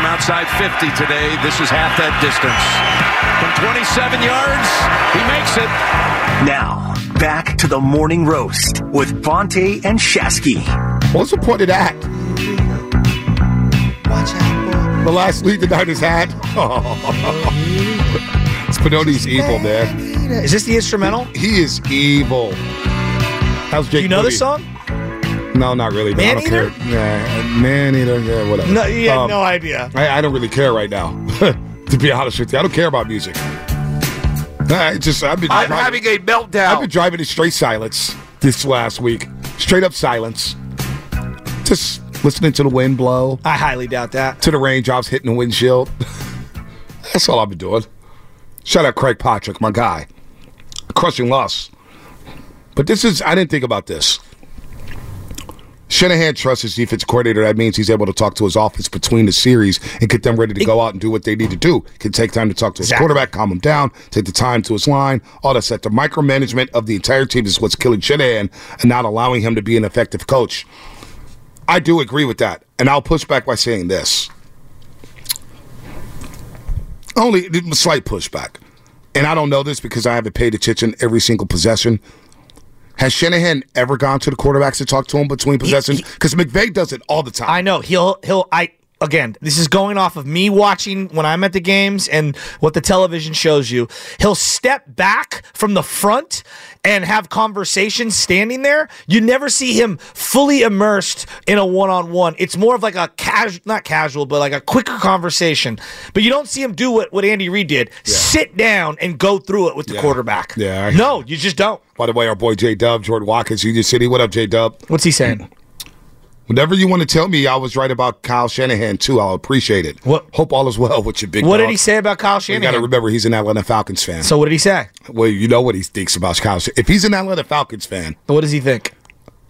from outside 50 today. This is half that distance. From 27 yards, he makes it. Now, back to the morning roast with Fonte and Shasky. What's the point of that? Watch out! The last lead the Niners had. Spinoni's evil, man. Is this the instrumental? He is evil. How's Jake? you know Moody? the song? No, not really. But I don't care. Yeah, man eater. Yeah, whatever. No, you had Um, no idea. I, I don't really care right now. to be honest with you, I don't care about music. I just I've been I'm driving- having a meltdown. I've been driving in straight silence this last week. Straight up silence. Just listening to the wind blow, I highly doubt that. to the raindrops hitting the windshield. That's all I've been doing. Shout out Craig Patrick, my guy. Crushing loss. But this is, I didn't think about this. Shanahan trusts his defense coordinator. That means he's able to talk to his offense between the series and get them ready to go out and do what they need to do. Can take time to talk to his Exactly. quarterback, calm him down, take the time to his line, all that stuff. The micromanagement of the entire team is what's killing Shanahan and not allowing him to be an effective coach. I do agree with that. And I'll push back by saying this. Only a slight pushback. And I don't know this because I haven't paid attention every single possession. Has Shanahan ever gone to the quarterbacks to talk to him between possessions? Because McVay does it all the time. I know he'll he'll I again. This is going off of me watching when I'm at the games and what the television shows you. He'll step back from the front and have conversations standing there. You never see him fully immersed in a one-on-one. It's more of like a casual, not casual, but like a quicker conversation. But you don't see him do what what Andy Reid did: sit down and go through it with the Yeah. quarterback. Yeah, no, you just don't. By the way, our boy J Dub, Jordan Watkins, Union City. What up, J Dub? What's he saying? Whatever you want to tell me, I was right about Kyle Shanahan too. I'll appreciate it. What- Hope all is well with your big. What dog. did he say about Kyle Shanahan? You got to remember he's an Atlanta Falcons fan. so what did he say? well, you know what he thinks about Kyle. Sh- If he's an Atlanta Falcons fan, What does he think?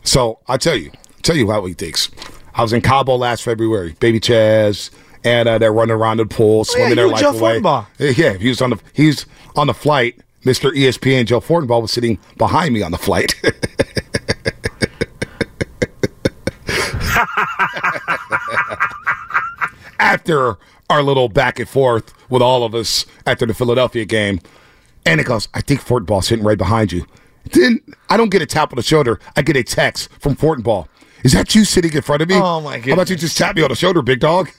So I tell you, i tell you how he thinks. I was in Cabo last February. Baby Chaz, Anna, uh, they're running around the pool, oh, swimming Oh, you their life away. Fortenbaugh. Uh, yeah, he was on the he's on the flight. Mr. ESPN Joe Fortenbaugh was sitting behind me on the flight. After our little back and forth with all of us after the Philadelphia game, and it goes, I think Fortenbaugh's sitting right behind you. Then I don't get a tap on the shoulder. I get a text from Fortenball. Is that you sitting in front of me? Oh, my god! How about you just tap me on the shoulder, big dog?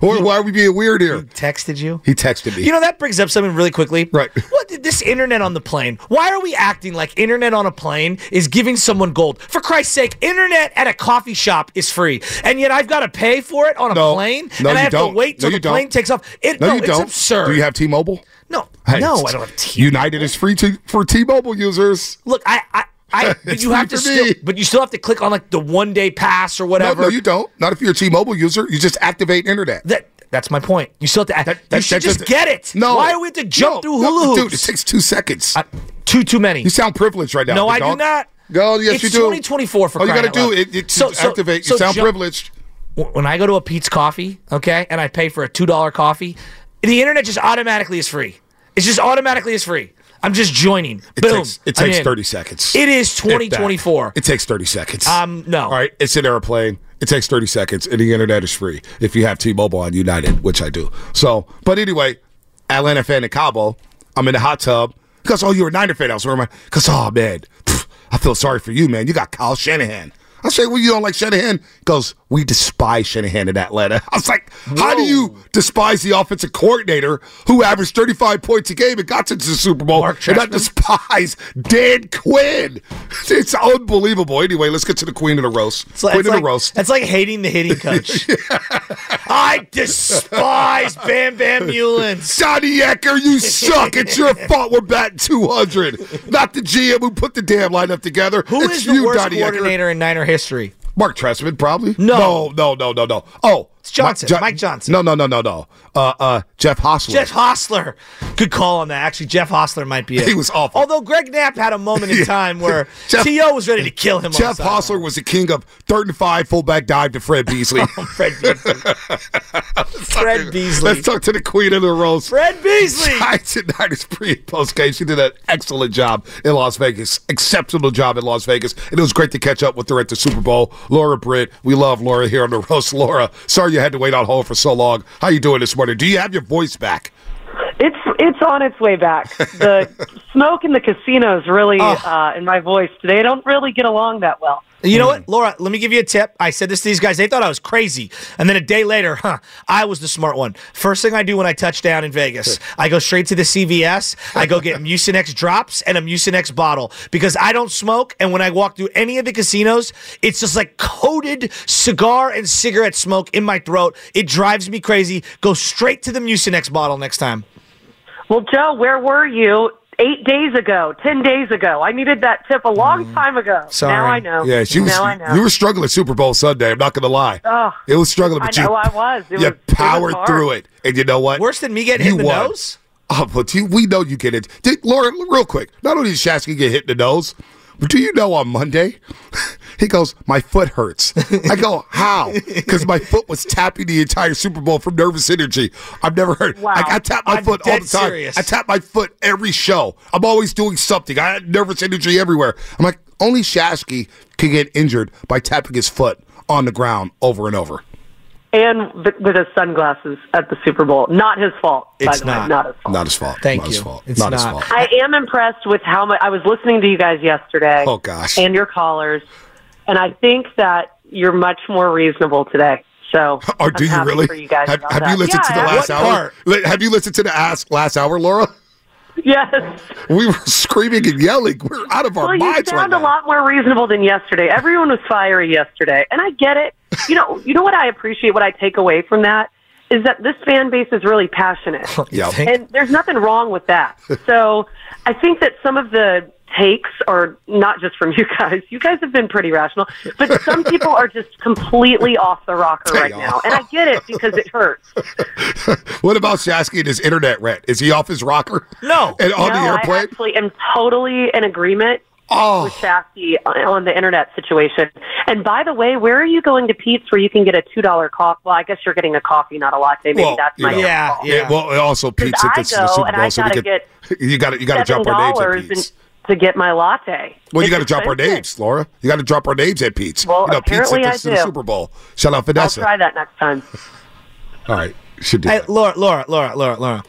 Or why are we being weird here? He texted you? He texted me. You know that brings up something really quickly. Right. What did this internet on the plane? Why are we acting like internet on a plane is giving someone gold? For Christ's sake, internet at a coffee shop is free, and yet I've got to pay for it on a No. plane, No, and I have don't. to wait No, till you the plane don't. takes off. It, no, no, you it's don't. absurd. Do you have T-Mobile? no, Hey, no, I don't have T. Mobile. United is free to, for T-Mobile users. Look, I, I, I but you have to still, but you still have to click on like the one day pass or whatever. no, you don't. Not if you're a T-Mobile user. You just activate internet. That that's my point. You still have to. That- you should that just doesn't- get it. No. Why do we have to jump No, through no, hula hoops? Dude, it takes two seconds. Uh, too too many. you sound privileged right now. No, I do dog. not. No, yes, It's you do. 2024 for All you gotta do loud. is it, So- to so- activate. so you sound privileged. when I go to a Peet's Coffee, okay, and I pay for a two dollar coffee, the internet just automatically is free. It's just automatically is free. I'm just joining. It Boom. takes it takes thirty seconds. It is If that. 2024. It takes thirty seconds. Um, no. All right, it's an airplane. It takes 30 seconds, and the internet is free if you have T-Mobile on United, which I do. So, but anyway, Atlanta fan in Cabo. I'm in the hot tub because oh, you're a Niner fan. I was I? Because oh man, pff, I feel sorry for you, man. You got Kyle Shanahan. I say, well, you don't like Shanahan? He goes, we despise Shanahan in Atlanta. I was like, how do you despise the offensive coordinator who averaged 35 points a game and got to the Super Bowl Mark and not despise Dan Quinn? It's unbelievable. Anyway, let's get to the queen of the roast. It's like, queen of like- the roast. It's like hating the hitting coach. I despise Bam Bam Meulens. Donnie Ecker, you suck. It's your fault we're batting 200. Not the GM who put the damn lineup together. Who it's is the you, worst Donnie Ecker. coordinator in Niner history? Mark Trestman, probably. No. no, no, no, no, no. Oh, It's Johnson, Jo- Mike Johnson. No, no, no, no, no. Uh, uh, Jeff Hostler. Jeff Hostler. Good call on that. Actually, Jeff Hostler might be it. He was awful. Although Greg Knapp had a moment in time where Jeff- T.O. was ready to kill him. Jeff on the sideline. Hostler was the king of third and five fullback dive to Fred Beasley. Fred Beasley. Fred Beasley. Let's talk to the queen of the roast. Fred Beasley. Giants and Niners pre and post game. She did an excellent job in Las Vegas. Exceptional job in Las Vegas. And it was great to catch up with her at the Super Bowl. Laura Britt. We love Laura here on the roast. Laura, sorry you had to wait on hold for so long. How you doing this morning? Do you have your voice back? It's it's on its way back. The smoke in the casinos really, uh, in my voice today, don't really get along that well. You know what, hmm. Laura? Let me give you a tip. I said this to these guys. They thought I was crazy, and then a day later, huh? I was the smart one. First thing I do when I touch down in Vegas, I go straight to the CVS. I go get Mucinex drops and a Mucinex bottle because I don't smoke. And when I walk through any of the casinos, it's just like coated cigar and cigarette smoke in my throat. It drives me crazy. Go straight to the Mucinex bottle next time. Well, Joe, where were you eight days ago, ten days ago? I needed that tip a long time ago. Mm. Sorry. Now I know. Yeah, she was. Now I know. You were struggling Super Bowl Sunday. I'm not going to lie. Oh, it was struggling, I but know you, I was. It you was- it was powered through it. And you know what? Worse than me getting hit You in the won. nose. Oh, but you, we know you get it. Did, Laura, real quick. Not only did Shasky get hit in the nose, but do you know on Monday, he goes, my foot hurts. I go, how? Because my foot was tapping the entire Super Bowl from nervous energy. I've never heard. Wow. I, I tap my I'm foot all the time. serious. I tap my foot every show. I'm always doing something. I had nervous energy everywhere. I'm like, only Shasky can get injured by tapping his foot on the ground over and over. and with with his sunglasses at the Super Bowl. Not his fault. by It's the way. not. Not his fault. Not his fault. Thank not His you. fault. It's not, his fault. I am impressed with how much I was listening to you guys yesterday. Oh, gosh. And your callers, and I think that you're much more reasonable today. So, oh, Or I'm do you happy really? For you guys have have you listened Yeah, to the last hour? part? Have you listened to the ask, last hour, Laura? Yes. We were screaming and yelling. We're out of our Well, you minds right sound a lot more reasonable than yesterday. Everyone was fiery yesterday, and I get it. You know, you know what I appreciate. What I take away from that is that this fan base is really passionate, Yeah. and there's nothing wrong with that. So, I think that some of the takes are not just from you guys. You guys have been pretty rational, but some people are just completely off the rocker right They now, and I get it because it hurts. What about Shasky and his internet rent? Is he off his rocker? No. And on no, the I airplane? actually am totally in agreement Oh. with Shasky on the internet situation. And by the way, where are you going to Peet's where you can get a two dollar coffee? Well, I guess you're getting a coffee, not a latte. Maybe Well, that's my know, Yeah, fault. yeah. Well, it also Pete sent I this to the Super Bowl, I so we gotta could. get You got to you got to seven drop our names at dollars Peet's. To get my latte. Well, you got to drop our names, Laura. You got to drop our names at Peet's. Well, you know, Pete apparently this I to the do. Super Bowl. Shout out Vanessa. I'll try that next time. All right, should do. Hey, that. Laura, Laura, Laura, Laura, Laura.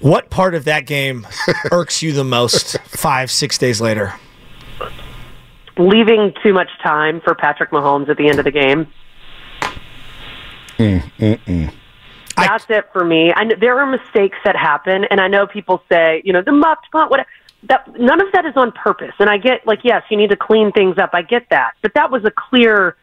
What part of that game irks you the most five, six days later? Leaving too much time for Patrick Mahomes at the end of the game. Mm, mm, mm. That's it for me. I know there are mistakes that happen, and I know people say, you know, the muffed punt, whatever. That none of that is on purpose. And I get, like, yes, you need to clean things up. I get that, but that was a clear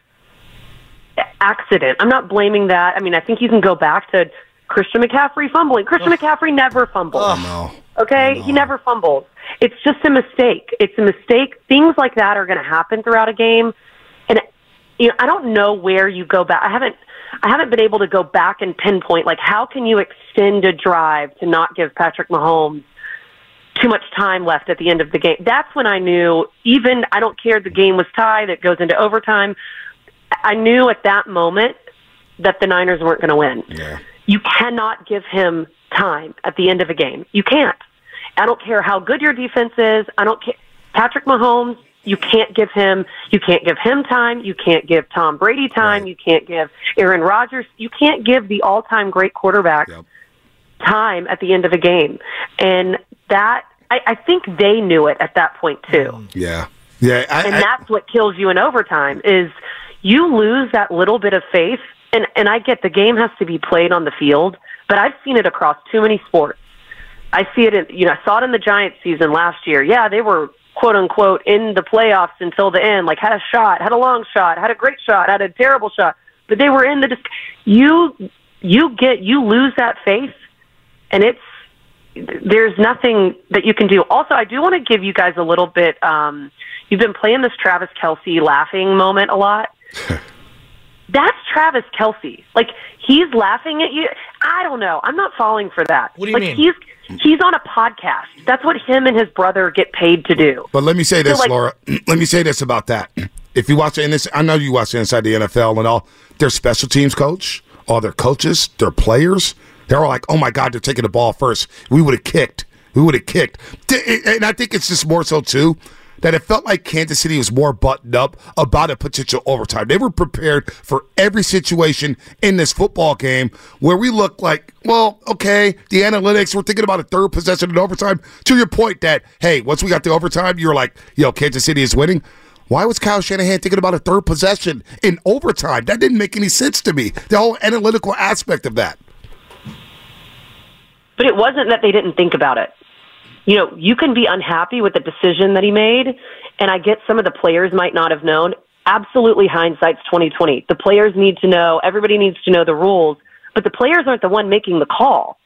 accident. I'm not blaming that. I mean, I think you can go back to Christian McCaffrey fumbling. Christian McCaffrey never fumbles. no. Okay, he never fumbles. It's just a mistake. It's a mistake. Things like that are going to happen throughout a game, and you know, I don't know where you go back. I haven't, I haven't been able to go back and pinpoint like how can you extend a drive to not give Patrick Mahomes too much time left at the end of the game. That's when I knew. Even I don't care. The game was tied. It goes into overtime. I knew at that moment that the Niners weren't going to win. Yeah. You cannot give him time at the end of a game. You can't. I don't care how good your defense is. I don't care. Patrick Mahomes You can't give him you can't give him time, you can't give Tom Brady time, you can't give Aaron Rodgers, you can't give the all-time great quarterback time at the end of a game. And that I, I think they knew it at that point too. Mm. Yeah. Yeah. I, and I- that's what kills you in overtime is you lose that little bit of faith and and I get the game has to be played on the field, but I've seen it across too many sports. I see it in you know, I saw it in the Giants season last year. Yeah, they were quote unquote in the playoffs until the end, like had a shot, had a long shot, had a great shot, had a terrible shot, but they were in the dis- you you get you lose that faith and it's there's nothing that you can do. Also, I do want to give you guys a little bit. Um, you've been playing this Travis Kelce laughing moment a lot. That's Travis Kelce. Like he's laughing at you. I don't know. I'm not falling for that. What do you like, mean? He's he's on a podcast. That's what him and his brother get paid to do. But let me say this, So, like- Laura. Let me say this about that. If you watch and this, I know you watch inside the NFL and all. Their special teams coach, all their coaches, their players, they're all like, "Oh my God, they're taking the ball first. We would have kicked. We would have kicked." And I think it's just more so too that it felt like Kansas City was more buttoned up about a potential overtime. They were prepared for every situation in this football game where we look like, well, okay, the analytics, we're thinking about a third possession in overtime. To your point that, hey, once we got the overtime, you're like, yo, Kansas City is winning. Why was Kyle Shanahan thinking about a third possession in overtime? That didn't make any sense to me. The whole analytical aspect of that. But it wasn't that they didn't think about it. You know, you can be unhappy with the decision that he made, and I get some of the players might not have known. Absolutely, hindsight's twenty twenty. The players need to know. Everybody needs to know the rules, but the players aren't the one making the call.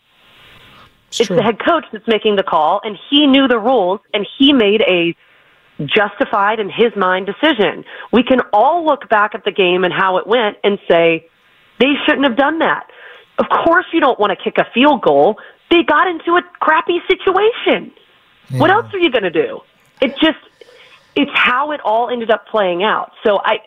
It's, the head coach that's making the call, and he knew the rules, and he made a justified in his mind decision. We can all look back at the game and how it went and say they shouldn't have done that. Of course, you don't want to kick a field goal. They got into a crappy situation. What else are you going to do? It just it's how it all ended up playing out. So I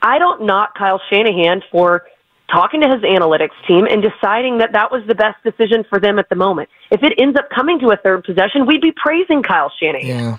I don't knock Kyle Shanahan for talking to his analytics team and deciding that that was the best decision for them at the moment. If it ends up coming to a third possession, we'd be praising Kyle Shanahan. Yeah.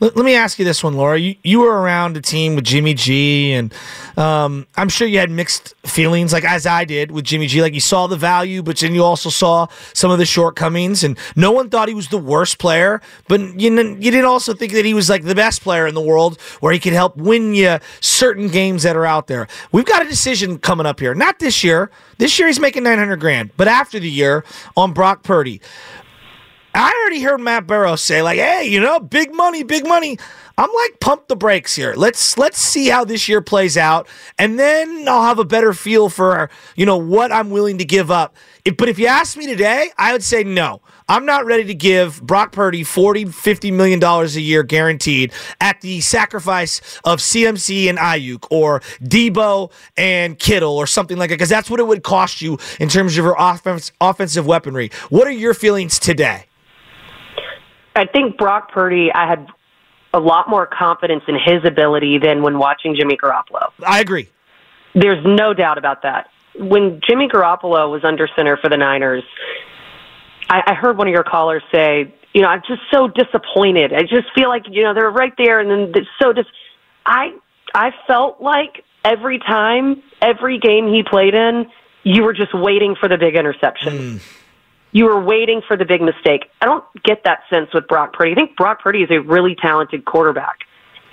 Let, let me ask you this one, Laura. You you were around a team with Jimmy G, and um, I'm sure you had mixed feelings, like as I did with Jimmy G. Like you saw the value, but then you also saw some of the shortcomings, and no one thought he was the worst player, but you you didn't also think that he was like the best player in the world, where he could help win you certain games that are out there. We've got a decision coming up here, not this year. This year he's making 900 grand, but after the year on Brock Purdy. I already heard Matt Barrows say, like, hey, you know, big money, big money. I'm like, pump the brakes here. Let's let's see how this year plays out, and then I'll have a better feel for you know what I'm willing to give up. If, but if you ask me today, I would say no. I'm not ready to give Brock Purdy 40, 50 million dollars a year guaranteed at the sacrifice of CMC and Aiyuk or Deebo and Kittle or something like that, because that's what it would cost you in terms of your offense, offensive weaponry. What are your feelings today? I think Brock Purdy, I had a lot more confidence in his ability than when watching Jimmy Garoppolo. I agree. There's no doubt about that. When Jimmy Garoppolo was under center for the Niners, I, I heard one of your callers say, you know, I'm just so disappointed. I just feel like, you know, they're right there and then it's so dis I I felt like every time, every game he played in, you were just waiting for the big interception. Hmm. You were waiting for the big mistake. I don't get that sense with Brock Purdy. I think Brock Purdy is a really talented quarterback.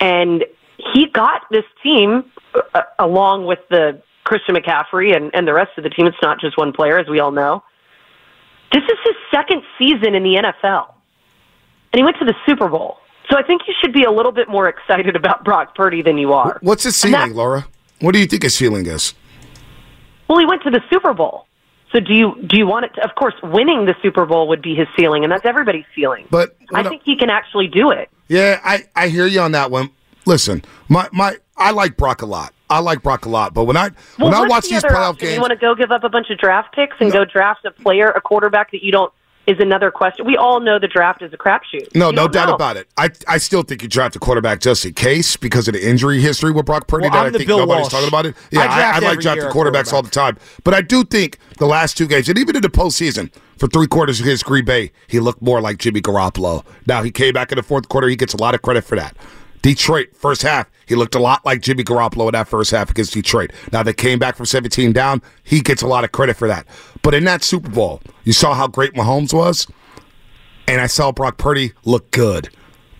And he got this team uh, along with the Christian McCaffrey and, and the rest of the team. It's not just one player, as we all know. This is his second season in the NFL. And he went to the Super Bowl. So I think you should be a little bit more excited about Brock Purdy than you are. What's his ceiling, Laura? What do you think his ceiling is? Well, he went to the Super Bowl. So do you do you want it? To, of course, winning the Super Bowl would be his ceiling, and that's everybody's ceiling. But I think he can actually do it. Yeah, I, I hear you on that one. Listen, my, my I like Brock a lot. I like Brock a lot. But when I Well, when I watch the these playoff option? games, You want to go give up a bunch of draft picks and go draft a player, a quarterback that you don't is another question. We all know the draft is a crapshoot. no, You no doubt know. about it. I I still think you draft a quarterback just in case because of the injury history with Brock Purdy. Well, that I'm I the think Bill nobody's Walsh. talking about it. Yeah, I, draft I, like every drafting year a quarterbacks all the time. But I do think the last two games, and even in the postseason, for three quarters of his Green Bay, he looked more like Jimmy Garoppolo. Now he came back in the fourth quarter. He gets a lot of credit for that. Detroit, first half, he looked a lot like Jimmy Garoppolo in that first half against Detroit. Now they came back from 17 down. He gets a lot of credit for that. But in that Super Bowl, you saw how great Mahomes was, and I saw Brock Purdy look good.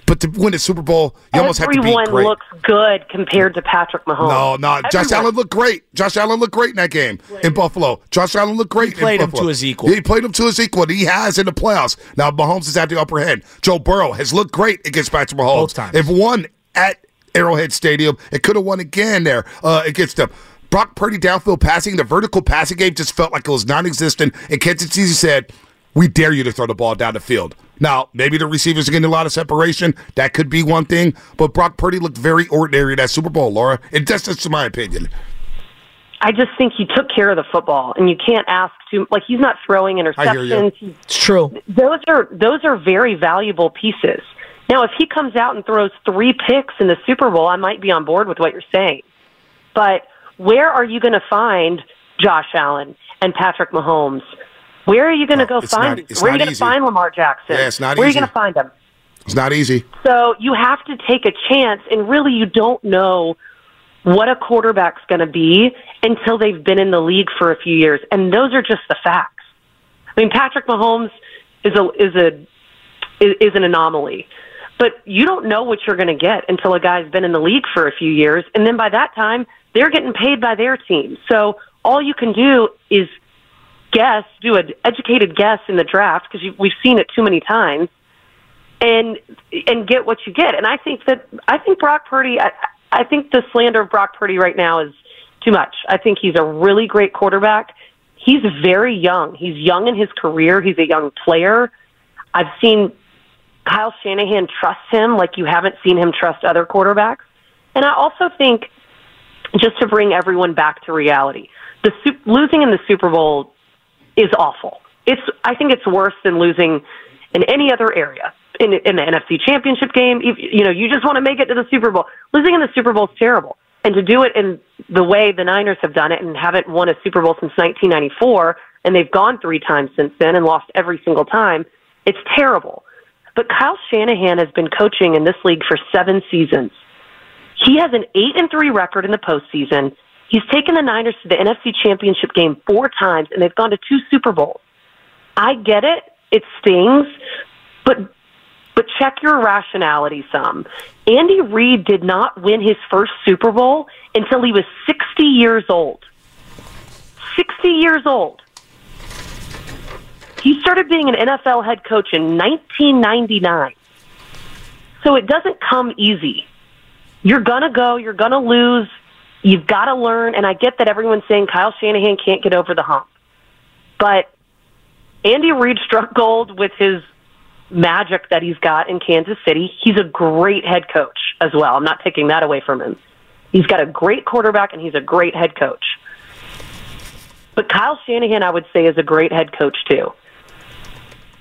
But to win the Super Bowl, you almost have to be Everyone great. looks good compared to Patrick Mahomes. No, no. Josh Allen looked great. Josh Allen looked great in that game in Buffalo. Josh Allen looked great. He played in him Buffalo. to his equal. He played him to his equal. He has in the playoffs. Now Mahomes has had the upper hand. Joe Burrow has looked great against Patrick Mahomes. Both times. If won at Arrowhead Stadium, it could have won again there uh, against them. Brock Purdy downfield passing, the vertical passing game just felt like it was non-existent. And Kansas City said, "We dare you to throw the ball down the field." Now, maybe the receivers are getting a lot of separation. That could be one thing. But Brock Purdy looked very ordinary in that Super Bowl, Laura. And that's just my opinion. I just think he took care of the football, and you can't ask too. Like he's not throwing I hear you. interceptions. It's true. those are those are very valuable pieces. Now, if he comes out and throws three picks in the Super Bowl, I might be on board with what you're saying. But where are you going to find Josh Allen and Patrick Mahomes? Where are you going to go find? not- where are you going to find Lamar Jackson? Yeah, it's not where are you going to find them? It's not easy. So you have to take a chance, and really, you don't know what a quarterback's going to be until they've been in the league for a few years, and those are just the facts. I mean, Patrick Mahomes is a is a is, is an anomaly, but you don't know what you're going to get until a guy's been in the league for a few years, and then by that time, they're getting paid by their team. So all you can do is guess, do an educated guess in the draft because we've seen it too many times and and get what you get. And I think that I think Brock Purdy. I, I think the slander of Brock Purdy right now is too much. I think he's a really great quarterback. He's very young. He's young in his career. He's a young player. I've seen Kyle Shanahan trusts him like you haven't seen him trust other quarterbacks. And I also think just to bring everyone back to reality, the Sup- losing in the Super Bowl is awful. It's I think it's worse than losing in any other area. In, in the NFC Championship game, you, you know, you just want to make it to the Super Bowl. Losing in the Super Bowl is terrible, and to do it in the way the Niners have done it and haven't won a Super Bowl since 1994, and they've gone three times since then and lost every single time, it's terrible. But Kyle Shanahan has been coaching in this league for seven seasons. He has an eight and three record in the postseason. He's taken the Niners to the NFC Championship game four times, and they've gone to two Super Bowls. I get it; it stings, but but check your rationality some. Andy Reid did not win his first Super Bowl until he was 60 years old. 60 years old. He started being an NFL head coach in 1999. So it doesn't come easy. You're going to go, you're going to lose, you've got to learn. And I get that everyone's saying Kyle Shanahan can't get over the hump. But Andy Reid struck gold with his magic that he's got in Kansas City. He's a great head coach as well. I'm not taking that away from him. He's got a great quarterback and he's a great head coach. But Kyle Shanahan, I would say, is a great head coach too.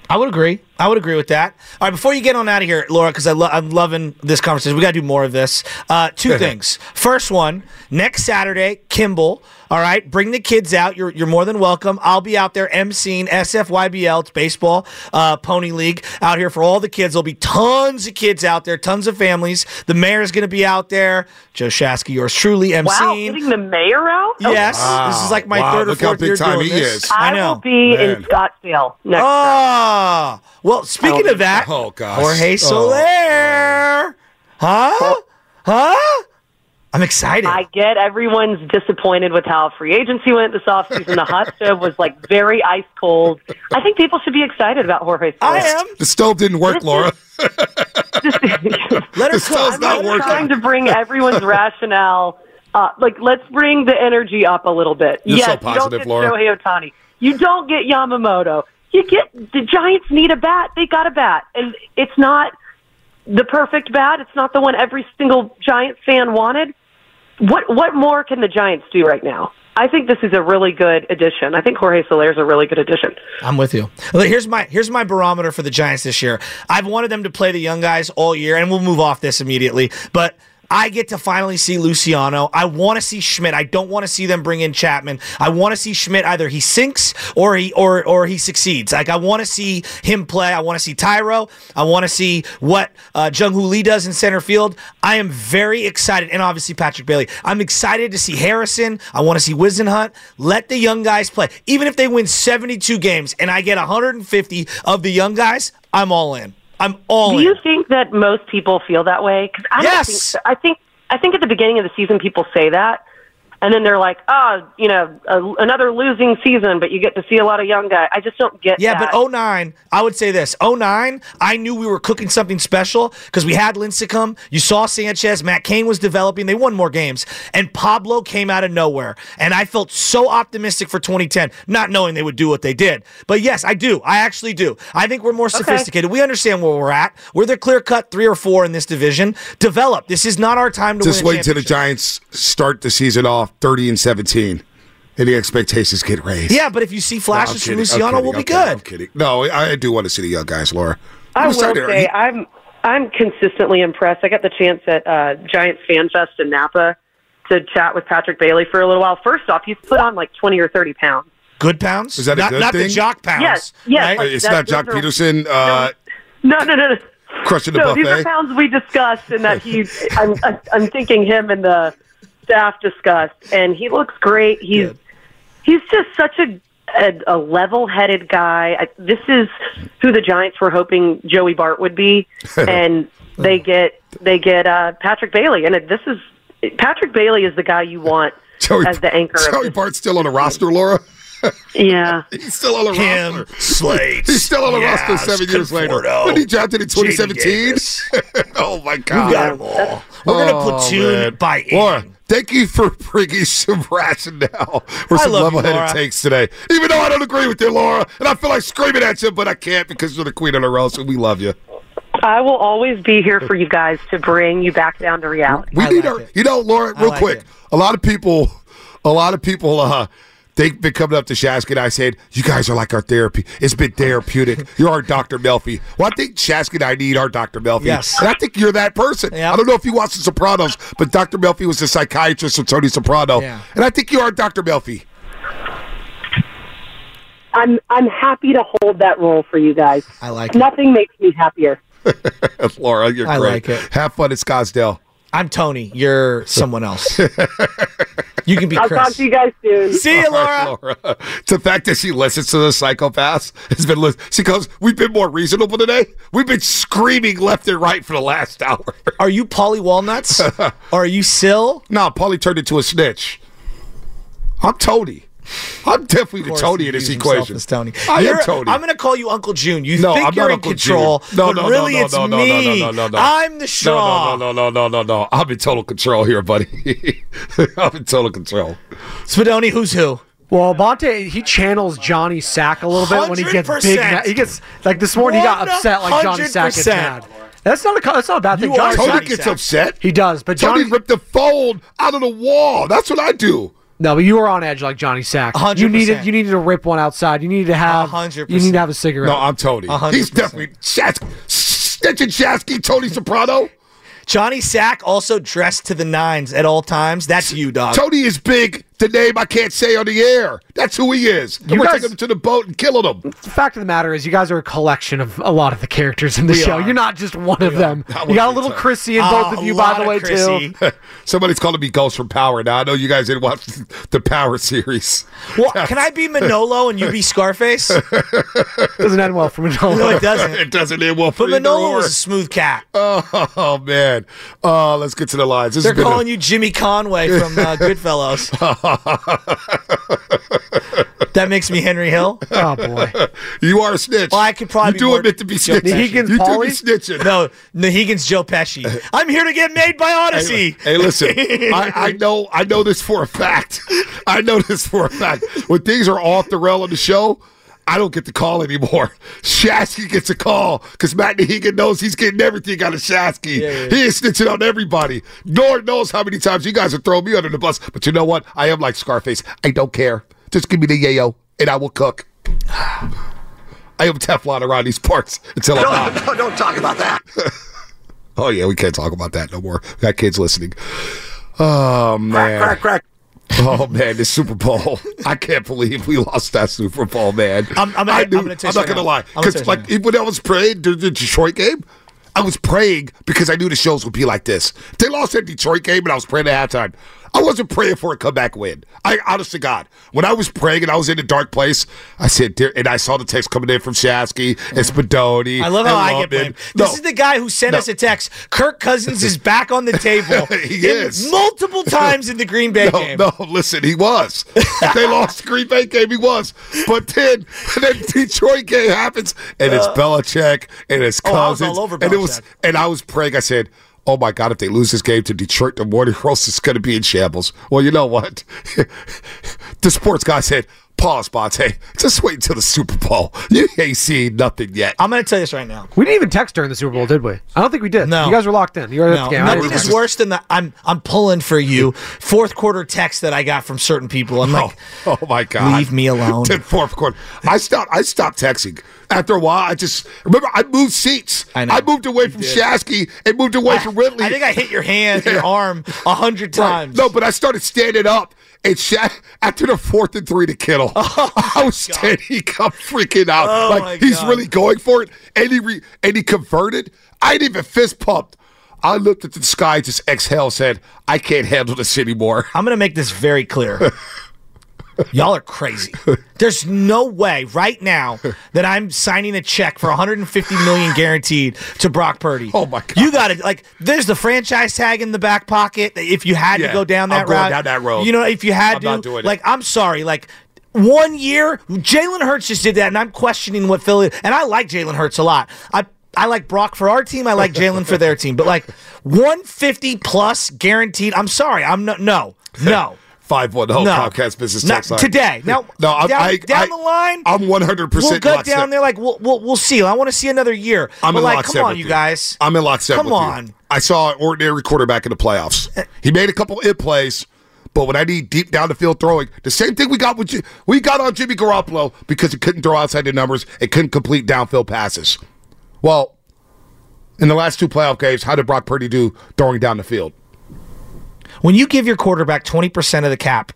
I would agree. I would agree with that. All right, before you get on out of here, Laura, because lo- I'm loving this conversation. We got to do more of this. Uh, two things. First one, next Saturday, Kimball. All right, bring the kids out. You're, you're more than welcome. I'll be out there emceeing SFYBL. It's baseball, uh, pony league out here for all the kids. There'll be tons of kids out there, tons of families. The mayor's going to be out there. Joe Shasky, yours truly, emceeing. Wow, getting the mayor out? Yes, Wow. this is like my Wow, third or look how fourth big year time doing he this. is. I, I know. will be in Scottsdale next Saturday. Oh, well, speaking of that, Oh, gosh. Jorge Oh. Soler. Huh? Oh. Huh? I'm excited. I get everyone's disappointed with how free agency went this offseason. The hot stove was like very ice cold. I think people should be excited about Jorge Soler. I am. The stove didn't work, Laura. Let her The stove's cook. not I'm working. trying to bring everyone's rationale up. Like, let's bring the energy up a little bit. You're yes, so you don't get Laura. Shohei Ohtani. You don't get Yamamoto. You get the Giants need a bat. They got a bat, and it's not the perfect bat. It's not the one every single Giants fan wanted. What what more can the Giants do right now? I think this is a really good addition. I think Jorge Soler is a really good addition. I'm with you. Here's my here's my barometer for the Giants this year. I've wanted them to play the young guys all year, and we'll move off this immediately. But I get to finally see Luciano. I want to see Schmitt. I don't want to see them bring in Chapman. I want to see Schmitt either he sinks or he or or he succeeds. Like I want to see him play. I want to see Tyro. I want to see what uh, Jung Hoo Lee does in center field. I am very excited, and obviously Patrick Bailey. I'm excited to see Harrison. I want to see Whisenhunt. Let the young guys play. Even if they win 72 games and I get 150 of the young guys, I'm all in. I'm all Do in. you think that most people feel that way? Because I don't Yes. think so. I think I think at the beginning of the season people say that, and then they're like, "Oh, you know, a, another losing season," but you get to see a lot of young guys. I just don't get. Yeah, that. but 09, I would say this. 09, I knew we were cooking something special because we had Lincecum. You saw Sanchez. Matt Cain was developing. They won more games. And Pablo came out of nowhere. And I felt so optimistic for 2010, not knowing they would do what they did. But yes, I do. I actually do. I think we're more sophisticated. We understand where we're at. We're the clear cut three or four in this division. Develop. This is not our time to Just win a wait till the. Giants start the season off 30 and 17, and the expectations get raised. Yeah, but if you see No, flashes from kidding. Luciano, kidding. we'll be I'm kidding. I'm good. kidding. No, I I do want to see the young guys, Laura. I will sorry, say you- I'm I'm consistently impressed. I got the chance at uh, Giants Fan Fest in Napa to chat with Patrick Bailey for a little while. First off, he's put on like twenty or thirty pounds. Good pounds? Is that a not, good not the jock pounds. Yes, yes, right? like- it's not Joc are- Pederson uh, No, no, no, no. crushing the no, these are pounds we discussed, and that he. I'm, I'm, I'm thinking him and the staff discussed, and he looks great. He's he's just such a a, a level-headed guy. I, this is who the Giants were hoping Joey Bart would be, and they get they get uh, Patrick Bailey, and this is Patrick Bailey is the guy you want Joey, as the anchor. Joey Bart's still on the roster, Laura. yeah, He's still on the Him, roster. Slates, He's still on the Yes, roster seven years later. Conforto, When he drafted in 2017. Oh my God! We God! got them all. We're gonna Oh, platoon man. by eight. Laura, thank you for bringing some rationale for some level-headed Laura. takes today. Even though I don't agree with you, Laura, and I feel like screaming at you, but I can't because you're the queen of the roast, and we love you. I will always be here for you guys to bring you back down to reality. We I need like our, it. you know, Laura, real like quick. it. A lot of people, a lot of people, uh, they've been coming up to Shasky and I said, You guys are like our therapy. It's been therapeutic. You're our Dr. Melfi. Well, I think Shasky and I need our Dr. Melfi. Yes. And I think you're that person. Yeah. I don't know if you watched The Sopranos, but Dr. Melfi was the psychiatrist of Tony Soprano. Yeah. And I think you are Dr. Melfi. I'm I'm happy to hold that role for you guys. I like it. Nothing makes me happier. Laura, you're I great. like it. Have fun at Scottsdale. I'm Tony. You're someone else. you can be I'll Chris. talk to you guys soon. See you, All right, Laura. Laura. the fact that she listens to the psychopaths has been. Li- she goes, "We've been more reasonable today. We've been screaming left and right for the last hour." Are you Paulie Walnuts? are you Sil? no, Polly turned into a snitch. I'm Tony. I'm definitely the course Tony in this equation. as Tony. I You're- am Tony. I'm going to call you Uncle June. You No, think I'm you're not in Uncle control, June. No, but no, no, really no, it's no, no, me. no, no, no, no. I'm the straw. No, no, no, no, no, no, no. I'm in total control here, buddy. I'm in total control. Spadoni, who's who? Well, Bonte he channels Johnny Sack a little bit when he gets big. 100%. He gets like this morning. He got upset like Johnny Sack gets 100%. mad. That's not a that's not a bad thing. You Johnny Tony Sack, gets Sack. upset. he does, but Tony Johnny ripped the phone out of the wall. That's what I do. No, but you were on edge like Johnny Sack. hundred You needed you needed to rip one outside. You needed to have hundred you need to have a cigarette. No, I'm Tony. A hundred He's percent. definitely Shas- snitching Shasky, Tony Soprano. Johnny Sack also dressed to the nines at all times. That's you, dog. Tony is big. The name I can't say on the air. That's who he is. And You we're guys- taking him to the boat and killing him. the fact of the matter is, you guys are a collection of a lot of the characters in the We show. are. You're not just one of them. That You got a little time. Chrissy in Oh, both of you, by the way, Chrissy. too. Somebody's calling me Ghost from Power now. I know you guys didn't watch the Power series. Well, can I be Manolo and you be Scarface? Doesn't end well for Manolo. No, it doesn't. it doesn't end well for But either Manolo was a smooth cat. Oh, oh man. Oh, let's get to the lines. This They're has been a- calling you Jimmy Conway from uh, Goodfellas. that makes me Henry Hill. oh boy. You are a snitch. Well, I could probably You do more admit to be Joe snitching. Pesci. Higgins, you do Pauly? be snitching. No, Nahegan's Joe Pesci. I'm here to get made by Odyssey. Hey, hey, listen. I, I know. I know this for a fact. I know this for a fact. When things are off the rail on the show, I don't get the call anymore. Shasky gets a call because Matt Nahigan knows he's getting everything out of Shasky. He is snitching on everybody. Lord knows how many times you guys have thrown me under the bus. But you know what? I am like Scarface. I don't care. Just give me the yayo, and I will cook. I am Teflon around these parts until I'm not. don't talk about that. Oh yeah, we can't talk about that no more. We got kids listening. Oh man. Crack, Crack, crack. Oh man, the Super Bowl! I can't believe we lost that Super Bowl, man. I'm- I'm I I'm gonna I'm not right gonna now. lie, I'm because you right like when I was praying during the Detroit game, I was praying because I knew the shows would be like this. They lost that Detroit game, and I was praying at halftime. I wasn't praying for a comeback win. I honest to God, when I was praying and I was in a dark place, I said, "Dear," and I saw the text coming in from Shasky and Spadoni. I love how I get blamed. This No. is the guy who sent No. us a text. Kirk Cousins is back on the table. He in- is. multiple times in the Green Bay no, game. No, listen, he was. they lost the Green Bay game, he was. But then, then Detroit game happens, and it's Belichick, and it's Uh, Oh, Cousins, all over and it was, and I was praying. I said, "Oh my God, if they lose this game to Detroit, the morning roast is going to be in shambles." Well, you know what? the sports guy said. Pause, bots. Hey, just wait until the Super Bowl. You ain't seen nothing yet. I'm going to tell you this right now. We didn't even text during the Super Bowl, did we? I don't think we did. No. You guys were locked in. You were at No, the game. I nothing didn't is text. worse than the I'm I'm pulling for you. Fourth quarter text that I got from certain people. I'm oh, like, oh, oh my god! leave me alone. To fourth quarter, I stopped. I stopped texting. After a while, I just remember I moved seats. I know. moved away from did. Shasky and moved away from Ridley. I think I hit your hand, your arm a hundred Right. times. No, but I started standing up. And Sha- after the fourth and three to Kittle, oh I was standing up, freaking out. Oh, like he's God. really going for it, and he re- and he converted. I didn't even fist pumped. I looked at the sky, just exhaled, said, "I can't handle this anymore." I'm going to make this very clear. Y'all are crazy. There's no way right now that I'm signing a check for 150 million guaranteed to Brock Purdy. Oh my God. You got to like. There's the franchise tag in the back pocket. If you had Yeah, to go down that route, down that road. You know, if you had I'm to, doing it. like, I'm sorry, like. One year, Jalen Hurts just did that, and I'm questioning what Philly. And I like Jalen Hurts a lot. I I like Brock for our team. I like Jalen for their team. But like 150 plus guaranteed. I'm sorry. I'm no no no. Five one zero No. Comcast Business Text line. today. Now, no, I'm, down, I, down I, the line, I'm one hundred we'll percent. go down there. Like we'll, we'll we'll see. I want to see another year. I'm but in like, lockstep come on, you guys. I'm in lockstep. Come with you. on. I saw an ordinary quarterback in the playoffs. Uh, he made a couple it plays, but when I need deep down the field throwing, the same thing we got with we got on Jimmy Garoppolo because he couldn't throw outside the numbers and couldn't complete downfield passes. Well, in the last two playoff games, how did Brock Purdy do throwing down the field? When you give your quarterback 20% of the cap,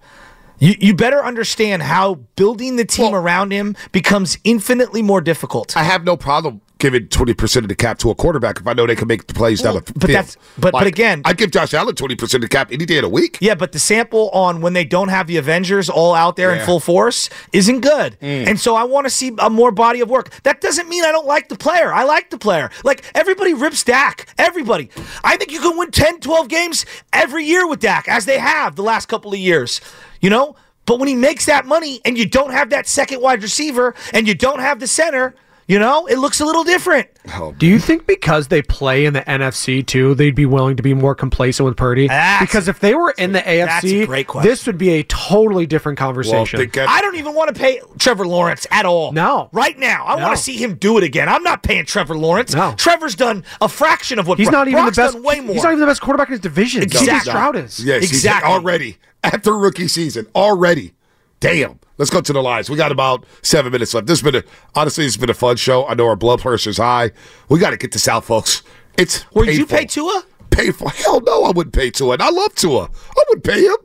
you, you better understand how building the team around him becomes infinitely more difficult. I have no problem giving twenty percent of the cap to a quarterback if I know they can make the plays down the but field. that's- but- but again- I give Josh Allen twenty percent of the cap any day of the week. Yeah, but the sample on when they don't have the Avengers all out there in full force isn't good. Mm. And so I want to see a more body of work. That doesn't mean I don't like the player. I like the player. Like everybody rips Dak. Everybody. I think you can win 10, 12 games every year with Dak, as they have the last couple of years. You know? But when he makes that money and you don't have that second wide receiver and you don't have the center, you know, it looks a little different. Oh, do you think because they play in the NFC too, they'd be willing to be more complacent with Purdy? That's- because if they were in the AFC, this would be a totally different conversation. I don't even want to pay Trevor Lawrence at all. No. Right now. I No. want to see him do it again. I'm not paying Trevor Lawrence. No. Trevor's done a fraction of what he's Brock- not even Brock's the best. way more. He's not even the best quarterback in his division. Exactly. CJ Stroud is. Yes, he's Exactly. already after rookie season already. Damn. Let's go to the lines. We got about seven minutes left. This has been a, honestly, it's been a fun show. I know our blood pressure's high. We got to get this out, folks. It's Would you painful. pay Tua? Painful. Hell no, I wouldn't pay Tua. And I love Tua. I would pay him.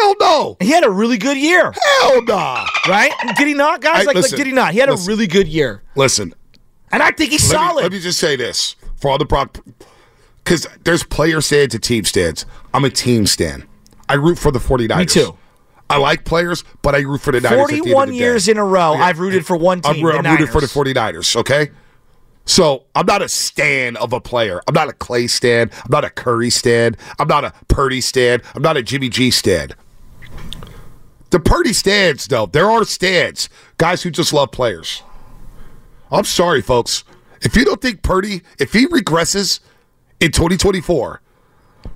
Hell no. He had a really good year. Hell nah. Right? Did he not, guys? Hey, like, listen, like, did he not? He had listen. a really good year. Listen, And I think he's let me- solid. let me just say this for all the Brock, because there's player stands and team stands. I'm a team stand. I root for the 49ers. Me too. I like players, but I root for the Niners. at the end of 41 the day. years in a row, I've rooted for one I'm, team. I'm the rooting for the Niners. 49ers, okay? So I'm not a stan of a player. I'm not a Clay stan. I'm not a Curry stan. I'm not a Purdy stan. I'm not a Jimmy G stan. The Purdy stands, though, there are stands. Guys who just love players. I'm sorry, folks. If you don't think Purdy, if he regresses in 2024,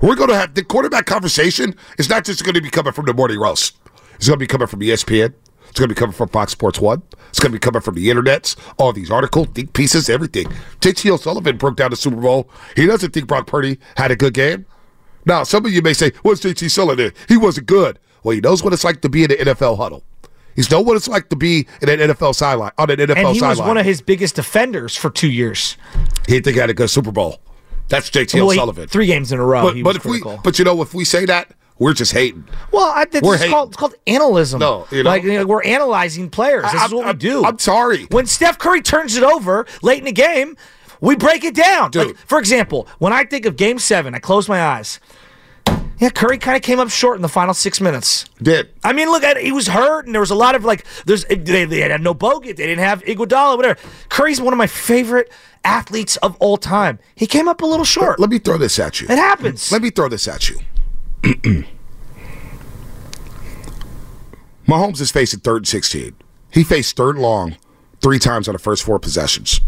we're going to have the quarterback conversation is not just going to be coming from the morning roast. It's going to be coming from ESPN. It's going to be coming from Fox Sports One. It's going to be coming from the internets, all these articles, think pieces, everything. J.T. O'Sullivan broke down the Super Bowl. He doesn't think Brock Purdy had a good game. Now, some of you may say, "What's J.T. Sullivan? He wasn't good." Well, he knows what it's like to be in an NFL huddle. He's know what it's like to be in an NFL sideline on an NFL And he sideline. was one of his biggest defenders for two years. He didn't think he had a good Super Bowl. That's JT Well, he- three games in a row. But, he but was if critical. we, but you know, if we say that, we're just hating. Well, I, We're hating. called, it's called analyzm. No, you know? like you know, we're analyzing players. This I- is what I'm- we do. I'm sorry. When Steph Curry turns it over late in the game, we break it down. Like, for example, when I think of Game Seven, I close my eyes. Yeah, Curry kind of came up short in the final six minutes. Did I mean, look at he was hurt, and there was a lot of like, there's they, they had no Bogut, they didn't have Iguodala, whatever. Curry's one of my favorite athletes of all time. He came up a little short. Let me throw this at you. It happens. Let me throw this at you. Mahomes is facing third and 16. He faced third and long three times on the first four possessions.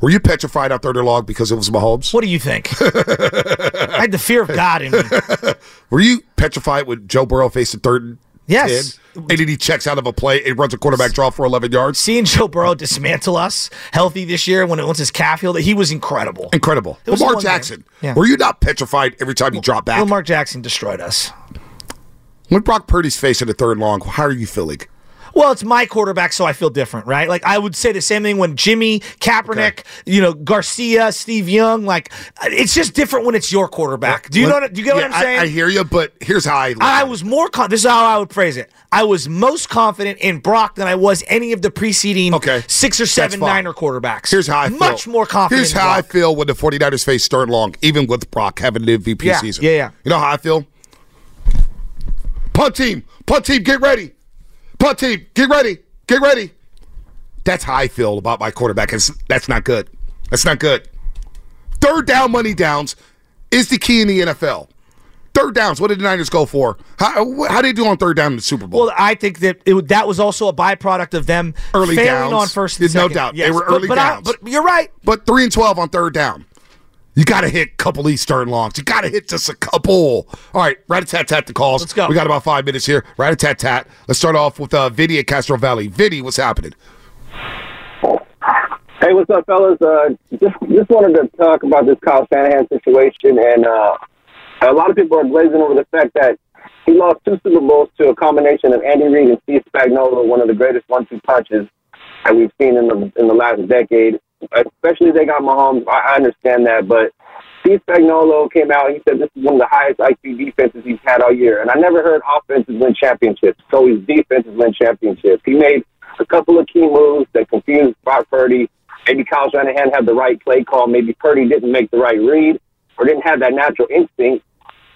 Were you petrified out third and long because it was Mahomes? What do you think? I had the fear of God in me. Were you petrified when Joe Burrow faced a third and Yes. 10, and then he checks out of a play and runs a quarterback draw for 11 yards? Seeing Joe Burrow dismantle us healthy this year when it was his calf healed, he was incredible. Incredible. It was Lamar one game. Jackson. Yeah. Were you not petrified every time he dropped back? Lamar Jackson destroyed us. when Brock Purdy's facing a third and long, how are you feeling? Well, it's my quarterback, so I feel different, right? Like I would say the same thing when Jimmy Kaepernick, you know, Garcia, Steve Young. Like it's just different when it's your quarterback. Do you know? What, do you get what I'm saying? I, I hear you, but here's how I. Look I was more. Con- this is how I would phrase it. I was most confident in Brock than I was any of the preceding Okay. six or seven. Niner quarterbacks. Here's how I feel. much more confident. Here's how I feel when the 49ers face and long, even with Brock having an MVP Yeah, season. yeah, yeah. You know how I feel? Punt team, punt team, get ready. Punt team, get ready, get ready. That's how I feel about my quarterback. It's, that's not good. That's not good. Third down, money downs is the key in the NFL. Third downs, what did the Niners go for? How, how did they do on third down in the Super Bowl? Well, I think that it, that was also a byproduct of them Early failing downs. on first and No second. doubt. They were early but I- downs. but you're right. But three and twelve on third down. You got to hit a couple Eastern longs. You got to hit just a couple. All right, rat a tat tat the calls. Let's go. We got about five minutes here. Rat a tat tat. Let's start off with uh, Vinny at Castro Valley. Vinny, what's happening? Hey, what's up, fellas? Uh, just just wanted to talk about this Kyle Shanahan situation, and uh, a lot of people are glazing over the fact that he lost two Super Bowls to a combination of Andy Reid and Steve Spagnuolo, one of the greatest one-two punches that we've seen in the in the last decade. Especially they got Mahomes. I, I understand that, but Steve Spagnuolo came out. He said this is one of the highest IQ defenses he's had all year, and I never heard offenses win championships. So his defenses win championships. He made a couple of key moves that confused Brock Purdy. Maybe Kyle Shanahan had the right play call. Maybe Purdy didn't make the right read or didn't have that natural instinct,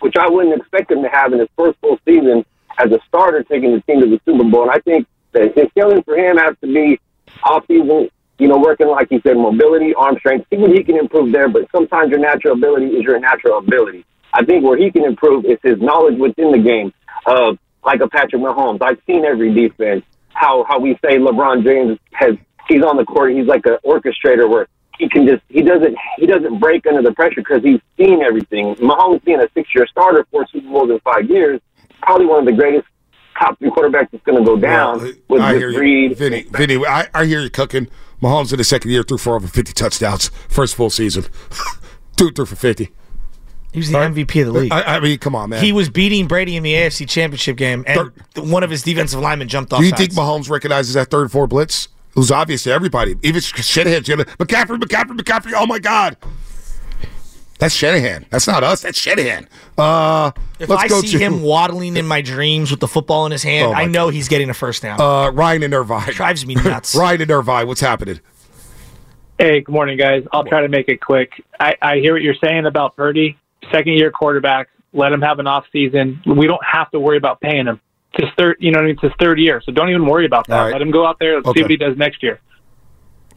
which I wouldn't expect him to have in his first full season as a starter taking the team to the Super Bowl. And I think that the feeling for him has to be off season, you know, working like he said, mobility, arm strength, see what he can improve there. But sometimes your natural ability is your natural ability. I think where he can improve is his knowledge within the game of like a Patrick Mahomes. I've seen every defense. How how we say LeBron James has he's on the court. He's like an orchestrator where he can just he doesn't he doesn't break under the pressure because he's seen everything. Mahomes being a six year starter for Bowls in five years, probably one of the greatest top three quarterbacks that's going to go down Well, with, I with hear you, Reed. Vinny. Vinny, I, I hear you cooking. Mahomes in the second year threw for over 50 touchdowns. First full season. Two threw for 50. He was the MVP of the league. I, I mean, come on, man. He was beating Brady in the AFC Championship game, and one of his defensive linemen jumped off. Do you sides. think Mahomes recognizes that third and four blitz? It was obvious to everybody. Even Shanahan, Shanahan, McCaffrey, McCaffrey, McCaffrey. Oh my God, that's Shanahan. That's not us. That's Shanahan. Uh, If let's I go see to him waddling in my dreams with the football in his hand, Oh, I know he's getting a first down. uh, Ryan and Irvine. Drives me nuts. Ryan and Irvine. What's happening? Hey, good morning, guys. I'll try to make it quick. I, I hear what you're saying about Purdy, second year quarterback. Let him have an off season. We don't have to worry about paying him. It's his third, you know, what I mean, it's his third year, so don't even worry about that. All right. Let him go out there. Let's Okay. see what he does next year.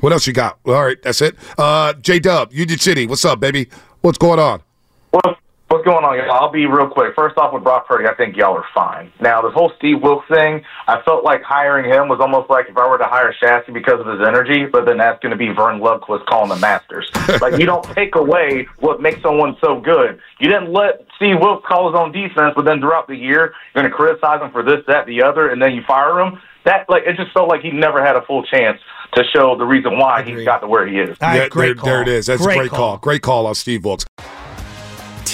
What else you got? All right, that's it. Uh, J Dub, Union City. What's up, baby? What's going on? What's, what's going on, y'all? I'll be real quick. First off, with Brock Purdy, I think y'all are fine. Now, this whole Steve Wilks thing, I felt like hiring him was almost like if I were to hire Shasky because of his energy, but then that's going to be Verne Lundquist calling the Masters. like, you don't take away what makes someone so good. You didn't let Steve Wilks call his own defense, but then throughout the year, you're going to criticize him for this, that, the other, and then you fire him. That like it just felt like he never had a full chance to show the reason why he got to where he is. Yeah, there, there it is. That's a great call. Great call on Steve Wilks.